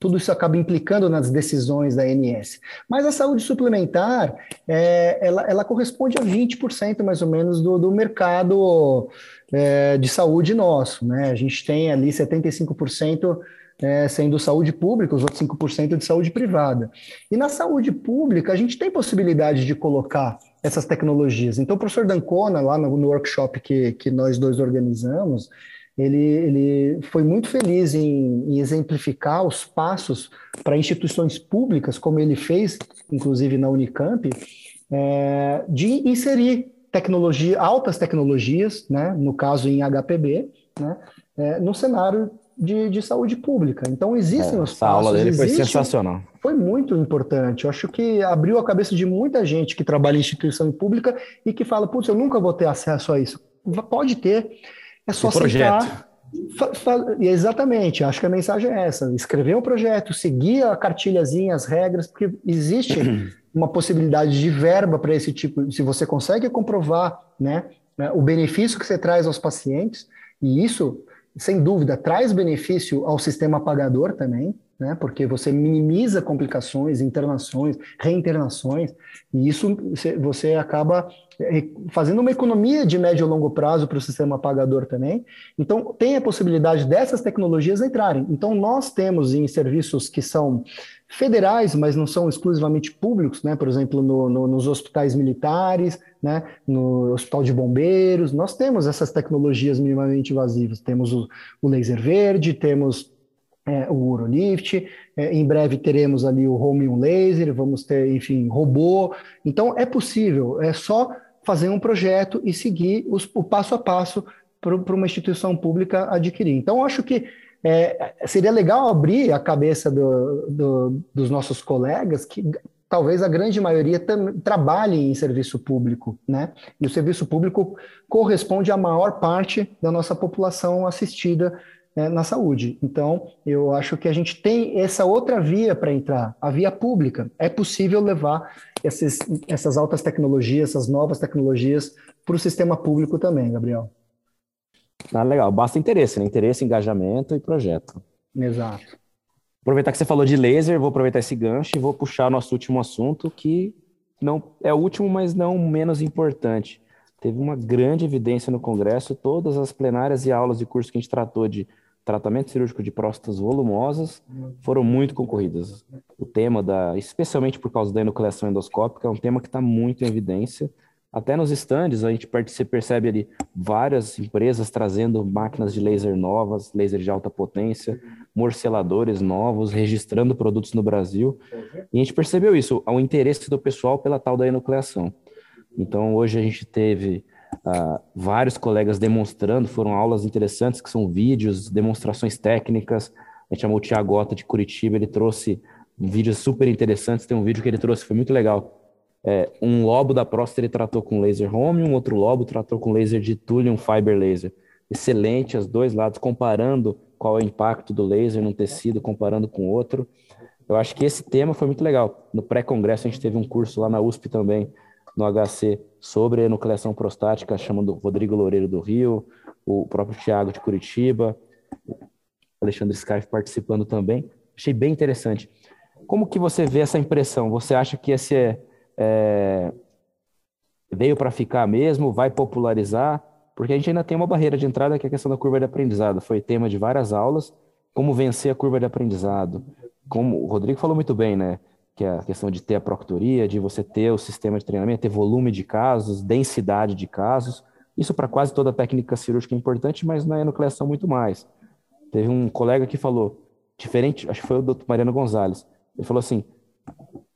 tudo isso acaba implicando nas decisões da ANS. Mas a saúde suplementar, é, ela, ela, corresponde a 20% mais ou menos do, do mercado é, de saúde nosso. Né? A gente tem ali 75% é, sendo saúde pública, os outros 5% de saúde privada. E na saúde pública, a gente tem possibilidade de colocar essas tecnologias. Então, o professor Dancona, lá no, no workshop que, que nós dois organizamos, ele, ele foi muito feliz em, em exemplificar os passos para instituições públicas, como ele fez, inclusive na Unicamp, é, de inserir tecnologia, altas tecnologias, né, no caso em HPB, né, é, no cenário de, de, saúde pública. Então existem é, os passos. aula dele existe, foi sensacional. Foi muito importante. Eu acho que abriu a cabeça de muita gente que trabalha em instituição pública e que fala, putz, eu nunca vou ter acesso a isso. Pode ter. É só projeto. Exatamente, acho que a mensagem é essa: escrever um projeto, seguir a cartilhazinha, as regras, porque existe [CLEARS THROAT] uma possibilidade de verba para esse tipo. Se você consegue comprovar né, né, o benefício que você traz aos pacientes, e isso, sem dúvida, traz benefício ao sistema pagador também, né? Porque você minimiza complicações, internações, reinternações, e isso você acaba é, fazendo uma economia de médio e longo prazo para o sistema pagador também. Então, tem a possibilidade dessas tecnologias entrarem. Então, nós temos em serviços que são federais, mas não são exclusivamente públicos, né? Por exemplo, no, no, nos hospitais militares, né? No hospital de bombeiros, nós temos essas tecnologias minimamente invasivas. Temos o, o laser verde, temos é, o Urolift, é, em breve teremos ali o Home on Laser, vamos ter, enfim, robô. Então, é possível, é só fazer um projeto e seguir os, o passo a passo para uma instituição pública adquirir. Então, acho que é, seria legal abrir a cabeça do, do, dos nossos colegas que talvez a grande maioria trabalhe em serviço público, né? E o serviço público corresponde à maior parte da nossa população assistida é, na saúde. Então, eu acho que a gente tem essa outra via para entrar, a via pública. É possível levar esses, essas altas tecnologias, essas novas tecnologias para o sistema público também, Gabriel. Ah, legal. Basta interesse, né? Interesse, engajamento e projeto. Exato. Aproveitar que você falou de laser, vou aproveitar esse gancho e vou puxar o nosso último assunto, que não é o último, mas não menos importante. Teve uma grande evidência no Congresso, todas as plenárias e aulas de curso que a gente tratou de tratamento cirúrgico de próstatas volumosas foram muito concorridas. O tema da, especialmente por causa da enucleação endoscópica, é um tema que está muito em evidência. Até nos estandes a gente percebe ali várias empresas trazendo máquinas de laser novas, laser de alta potência, morceladores novos, registrando produtos no Brasil. E a gente percebeu isso, o interesse do pessoal pela tal da enucleação. Então hoje a gente teve Uh, vários colegas demonstrando, foram aulas interessantes, que são vídeos, demonstrações técnicas. A gente chamou o Tiago Gota de Curitiba, ele trouxe vídeos super interessantes. Tem um vídeo que ele trouxe, foi muito legal. É, um lobo da próstata ele tratou com laser home, um outro lobo tratou com laser de Thulium Fiber Laser. Excelente, os dois lados, comparando qual é o impacto do laser no tecido, comparando com outro. Eu acho que esse tema foi muito legal. No pré-congresso a gente teve um curso lá na USP também, no HC sobre a enucleação prostática, chamando Rodrigo Loureiro do Rio, o próprio Tiago de Curitiba, Alexandre Scarf participando também. Achei bem interessante. Como que você vê essa impressão? Você acha que esse é, é veio para ficar mesmo? Vai popularizar? Porque a gente ainda tem uma barreira de entrada que é a questão da curva de aprendizado. Foi tema de várias aulas. Como vencer a curva de aprendizado? como o Rodrigo falou muito bem, né? Que é a questão de ter a proctoria, de você ter o sistema de treinamento, ter volume de casos, densidade de casos. Isso para quase toda técnica cirúrgica é importante, mas na enucleação muito mais. Teve um colega que falou, diferente, acho que foi o doutor Mariano Gonzalez, ele falou assim,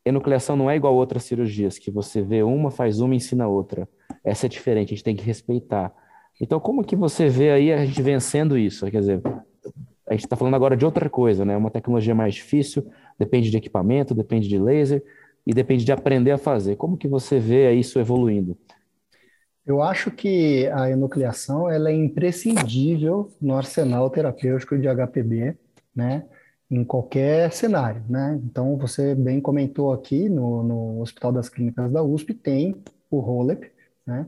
enucleação não é igual a outras cirurgias, que você vê uma, faz uma e ensina outra. Essa é diferente, a gente tem que respeitar. Então, como que você vê aí a gente vencendo isso? Quer dizer, a gente está falando agora de outra coisa, né? Uma tecnologia mais difícil, depende de equipamento, depende de laser e depende de aprender a fazer. Como que você vê isso evoluindo? Eu acho que a enucleação ela é imprescindível no arsenal terapêutico de HPB, né? Em qualquer cenário, né? Então, você bem comentou aqui no, no Hospital das Clínicas da USP tem o ROLEP, né?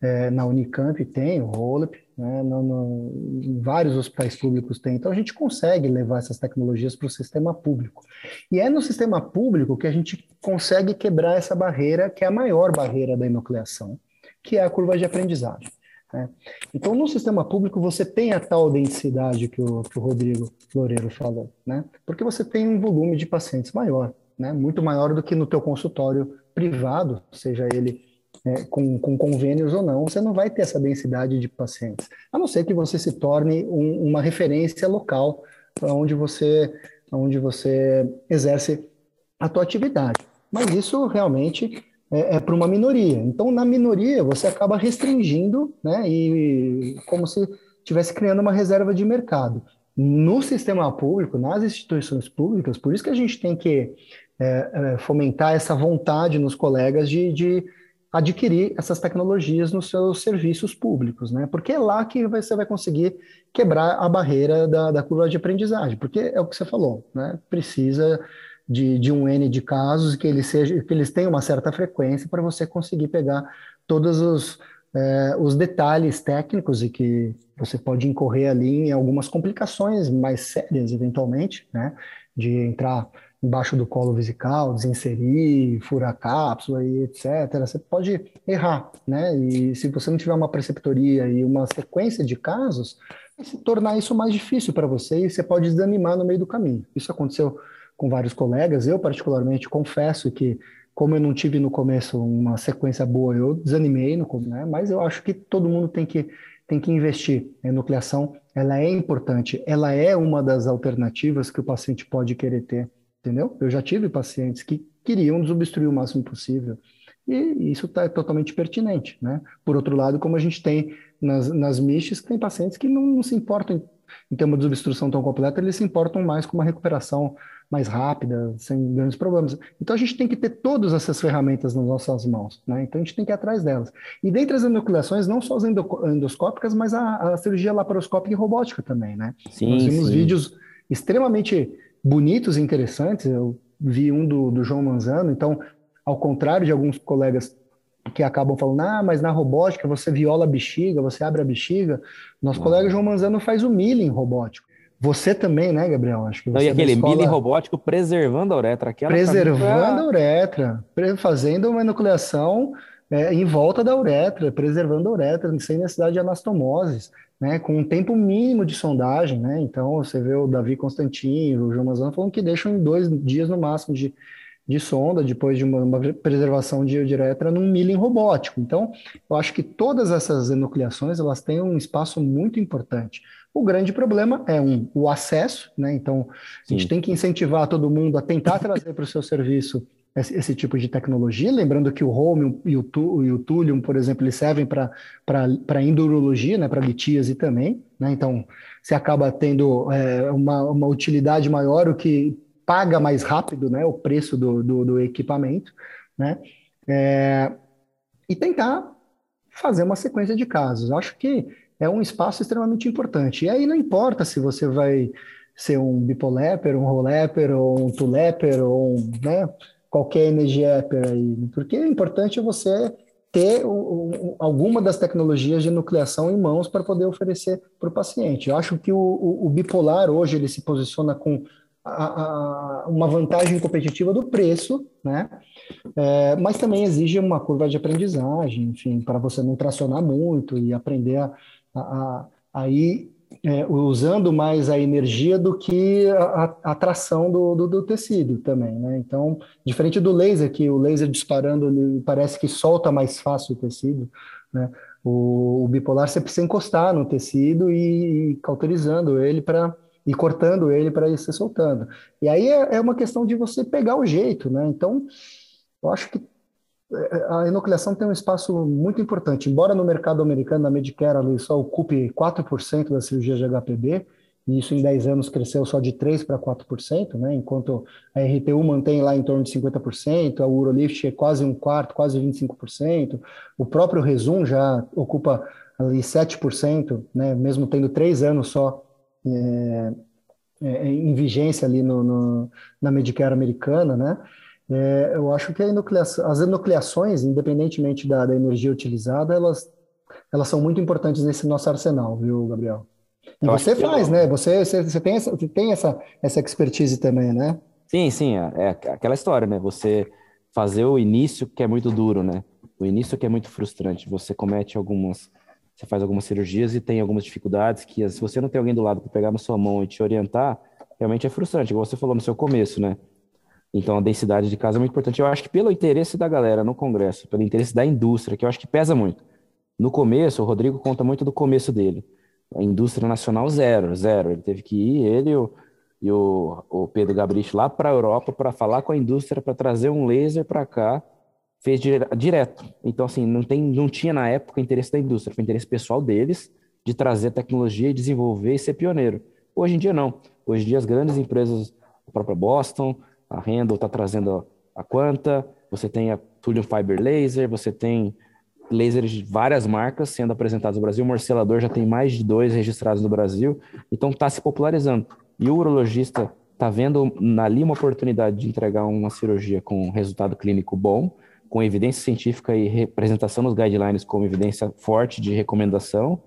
É, na Unicamp tem o ROLEP, né? No, no, vários hospitais públicos tem. Então, a gente consegue levar essas tecnologias para o sistema público. E é no sistema público que a gente consegue quebrar essa barreira, que é a maior barreira da enucleação, que é a curva de aprendizagem. Né? Então, no sistema público, você tem a tal densidade que o, que o Rodrigo Loureiro falou, né? porque você tem um volume de pacientes maior, né? muito maior do que no teu consultório privado, seja ele é, com, com, convênios ou não, você não vai ter essa densidade de pacientes, a não ser que você se torne um, uma referência local onde você, onde você exerce a tua atividade. Mas isso realmente é, é para uma minoria. Então, na minoria, você acaba restringindo, né, e como se estivesse criando uma reserva de mercado. No sistema público, nas instituições públicas, por isso que a gente tem que é, é, fomentar essa vontade nos colegas de, de adquirir essas tecnologias nos seus serviços públicos, né? Porque é lá que você vai conseguir quebrar a barreira da, da curva de aprendizagem, porque é o que você falou, né? Precisa de, de um N de casos que eles, seja, que eles tenham uma certa frequência para você conseguir pegar todos os, é, os detalhes técnicos e que você pode incorrer ali em algumas complicações mais sérias, eventualmente, né? De entrar embaixo do colo vesical, desinserir, furar a cápsula e etc. Você pode errar, né? E se você não tiver uma preceptoria e uma sequência de casos, vai se tornar isso mais difícil para você e você pode desanimar no meio do caminho. Isso aconteceu com vários colegas. Eu, particularmente, confesso que, como eu não tive no começo uma sequência boa, eu desanimei, no, né? mas eu acho que todo mundo tem que, tem que investir. A nucleação ela é importante, ela é uma das alternativas que o paciente pode querer ter, entendeu? Eu já tive pacientes que queriam desobstruir o máximo possível. E isso está totalmente pertinente, né? Por outro lado, como a gente tem nas, nas tem pacientes que não, não se importam em, em ter uma desobstrução tão completa, eles se importam mais com uma recuperação mais rápida, sem grandes problemas. Então a gente tem que ter todas essas ferramentas nas nossas mãos, né? Então a gente tem que ir atrás delas. E dentre as enucleações, não só as endoscópicas, mas a, a cirurgia laparoscópica e robótica também, né? Sim, Nós vimos sim. vídeos extremamente bonitos e interessantes. Eu vi um do, do João Manzano, então, ao contrário de alguns colegas que acabam falando, ah, mas na robótica você viola a bexiga, você abre a bexiga. Nosso uhum. colega João Manzano faz o milling robótico. Você também, né, Gabriel? Acho que você Não, e aquele escola... milling robótico preservando a uretra. Aquela preservando a uretra, fazendo uma enucleação é, em volta da uretra, preservando a uretra, sem necessidade de anastomoses, né, com um tempo mínimo de sondagem. Né? Então, você vê o Davi Constantino, o João Mazano falando que deixam em dois dias no máximo de, de sonda, depois de uma, uma preservação de, uretra, num milling robótico. Então, eu acho que todas essas enucleações elas têm um espaço muito importante. O grande problema é um, o acesso, né? Então, Sim. a gente tem que incentivar todo mundo a tentar trazer para o seu serviço esse, esse, tipo de tecnologia. Lembrando que o Home e o, e o Thulium, por exemplo, eles servem para endurologia, né? Para litíase também, né? Então, você acaba tendo é, uma, uma utilidade maior, o que paga mais rápido, né? O preço do, do, do equipamento, né? É, e tentar fazer uma sequência de casos. Acho que é um espaço extremamente importante. E aí não importa se você vai ser um bipolepper, um rolepper, ou um tulepper, ou um, né, qualquer NGEPer aí, porque é importante você ter o, o, alguma das tecnologias de nucleação em mãos para poder oferecer para o paciente. Eu acho que o, o, bipolar hoje ele se posiciona com a, a, uma vantagem competitiva do preço, né? É, mas também exige uma curva de aprendizagem, enfim, para você não tracionar muito e aprender a, a, a ir é, usando mais a energia do que a, a atração do, do, do, tecido também, né? Então, diferente do laser, que o laser disparando parece que solta mais fácil o tecido, né? O, o bipolar você precisa encostar no tecido e, e cauterizando ele para e cortando ele para ir se soltando. E aí é, é uma questão de você pegar o jeito, né? Então, eu acho que a enucleação tem um espaço muito importante. Embora no mercado americano, na Medicare, ali só ocupe 4% da cirurgia de HPB, e isso em 10 anos cresceu só de 3% para 4%, né? enquanto a RTU mantém lá em torno de 50%, a Urolift é quase um quarto, quase 25%, o próprio Resum já ocupa ali 7%, né? mesmo tendo 3 anos só é, é, em vigência ali no, no, na Medicare americana, né? É, eu acho que enucleação, as enucleações, independentemente da, da, energia utilizada, elas, elas são muito importantes nesse nosso arsenal, viu, Gabriel? E eu você faz, eu... né? Você, você, você, tem, essa, você tem essa, essa expertise também, né? Sim, sim, é, é aquela história, né? Você fazer o início que é muito duro, né? O início que é muito frustrante. Você comete algumas, você faz algumas cirurgias e tem algumas dificuldades que se você não tem alguém do lado para pegar na sua mão e te orientar, realmente é frustrante, igual você falou no seu começo, né? Então, a densidade de casa é muito importante. Eu acho que pelo interesse da galera no Congresso, pelo interesse da indústria, que eu acho que pesa muito. No começo, o Rodrigo conta muito do começo dele. A indústria nacional, zero, zero. Ele teve que ir, ele e o, e o, o Pedro Gabrich lá para a Europa para falar com a indústria, para trazer um laser para cá. Fez direto. Então, assim, não, tem, não tinha na época interesse da indústria, foi interesse pessoal deles de trazer tecnologia e desenvolver e ser pioneiro. Hoje em dia, não. Hoje em dia, as grandes empresas, a própria Boston, a Randall está trazendo a Quanta, você tem a Thulium Fiber Laser, você tem lasers de várias marcas sendo apresentados no Brasil. O Morcelador já tem mais de dois registrados no Brasil, então está se popularizando. E o urologista está vendo ali uma oportunidade de entregar uma cirurgia com resultado clínico bom, com evidência científica e representação nos guidelines como evidência forte de recomendação,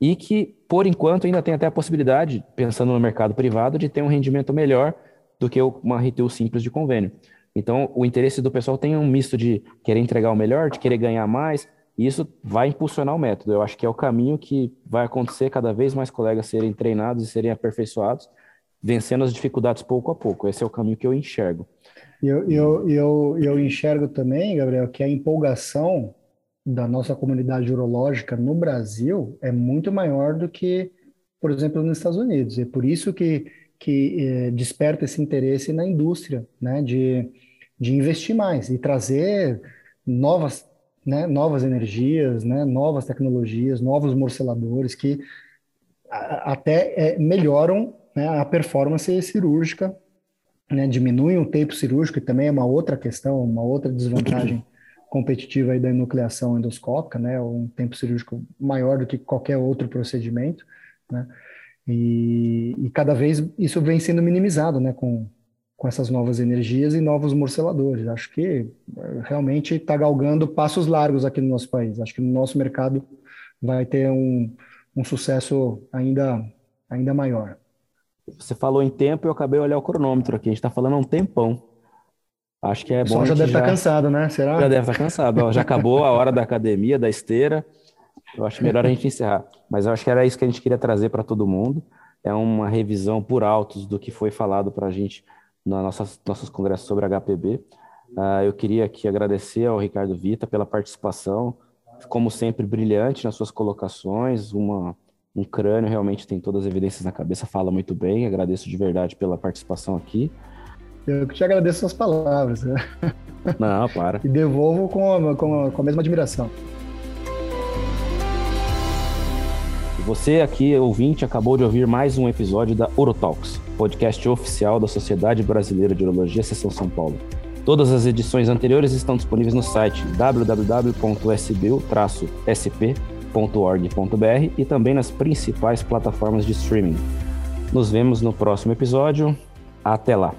e que, por enquanto, ainda tem até a possibilidade, pensando no mercado privado, de ter um rendimento melhor do que uma RTU simples de convênio. Então, o interesse do pessoal tem um misto de querer entregar o melhor, de querer ganhar mais, e isso vai impulsionar o método. Eu acho que é o caminho que vai acontecer cada vez mais colegas serem treinados e serem aperfeiçoados, vencendo as dificuldades pouco a pouco. Esse é o caminho que eu enxergo. Eu, eu, eu, eu enxergo também, Gabriel, que a empolgação da nossa comunidade urológica no Brasil é muito maior do que, por exemplo, nos Estados Unidos. É por isso que que eh, desperta esse interesse na indústria, né, de, de investir mais e trazer novas, né, novas energias, né, novas tecnologias, novos morceladores que a, até eh, melhoram né, a performance cirúrgica, né, diminuem o tempo cirúrgico, que também é uma outra questão, uma outra desvantagem competitiva aí da enucleação endoscópica, né, um tempo cirúrgico maior do que qualquer outro procedimento, né, e, e, cada vez isso vem sendo minimizado, né, com, com essas novas energias e novos morceladores. Acho que eh, realmente está galgando passos largos aqui no nosso país. Acho que no nosso mercado vai ter um, um sucesso ainda, ainda maior. Você falou em tempo, eu acabei de olhar o cronômetro aqui. A gente está falando há um tempão. Acho que é bom. já deve estar tá cansado, né? Será? Já deve estar tá cansado. já acabou a hora da academia, da esteira. Eu acho melhor a gente encerrar. Mas eu acho que era isso que a gente queria trazer para todo mundo. É uma revisão por altos do que foi falado para a gente nos nossas, nossos congressos sobre HPB. Uh, ah, eu queria aqui agradecer ao Ricardo Vita pela participação, como sempre, brilhante nas suas colocações, uma, um crânio realmente tem todas as evidências na cabeça, fala muito bem, agradeço de verdade pela participação aqui. Eu que te agradeço as palavras. Né? Não, para. e devolvo com a, com a, com a mesma admiração. Você aqui, ouvinte, acabou de ouvir mais um episódio da Urotalks, podcast oficial da Sociedade Brasileira de Urologia, Seção São Paulo. Todas as edições anteriores estão disponíveis no site www.sbu-sp.org.br e também nas principais plataformas de streaming. Nos vemos no próximo episódio. Até lá!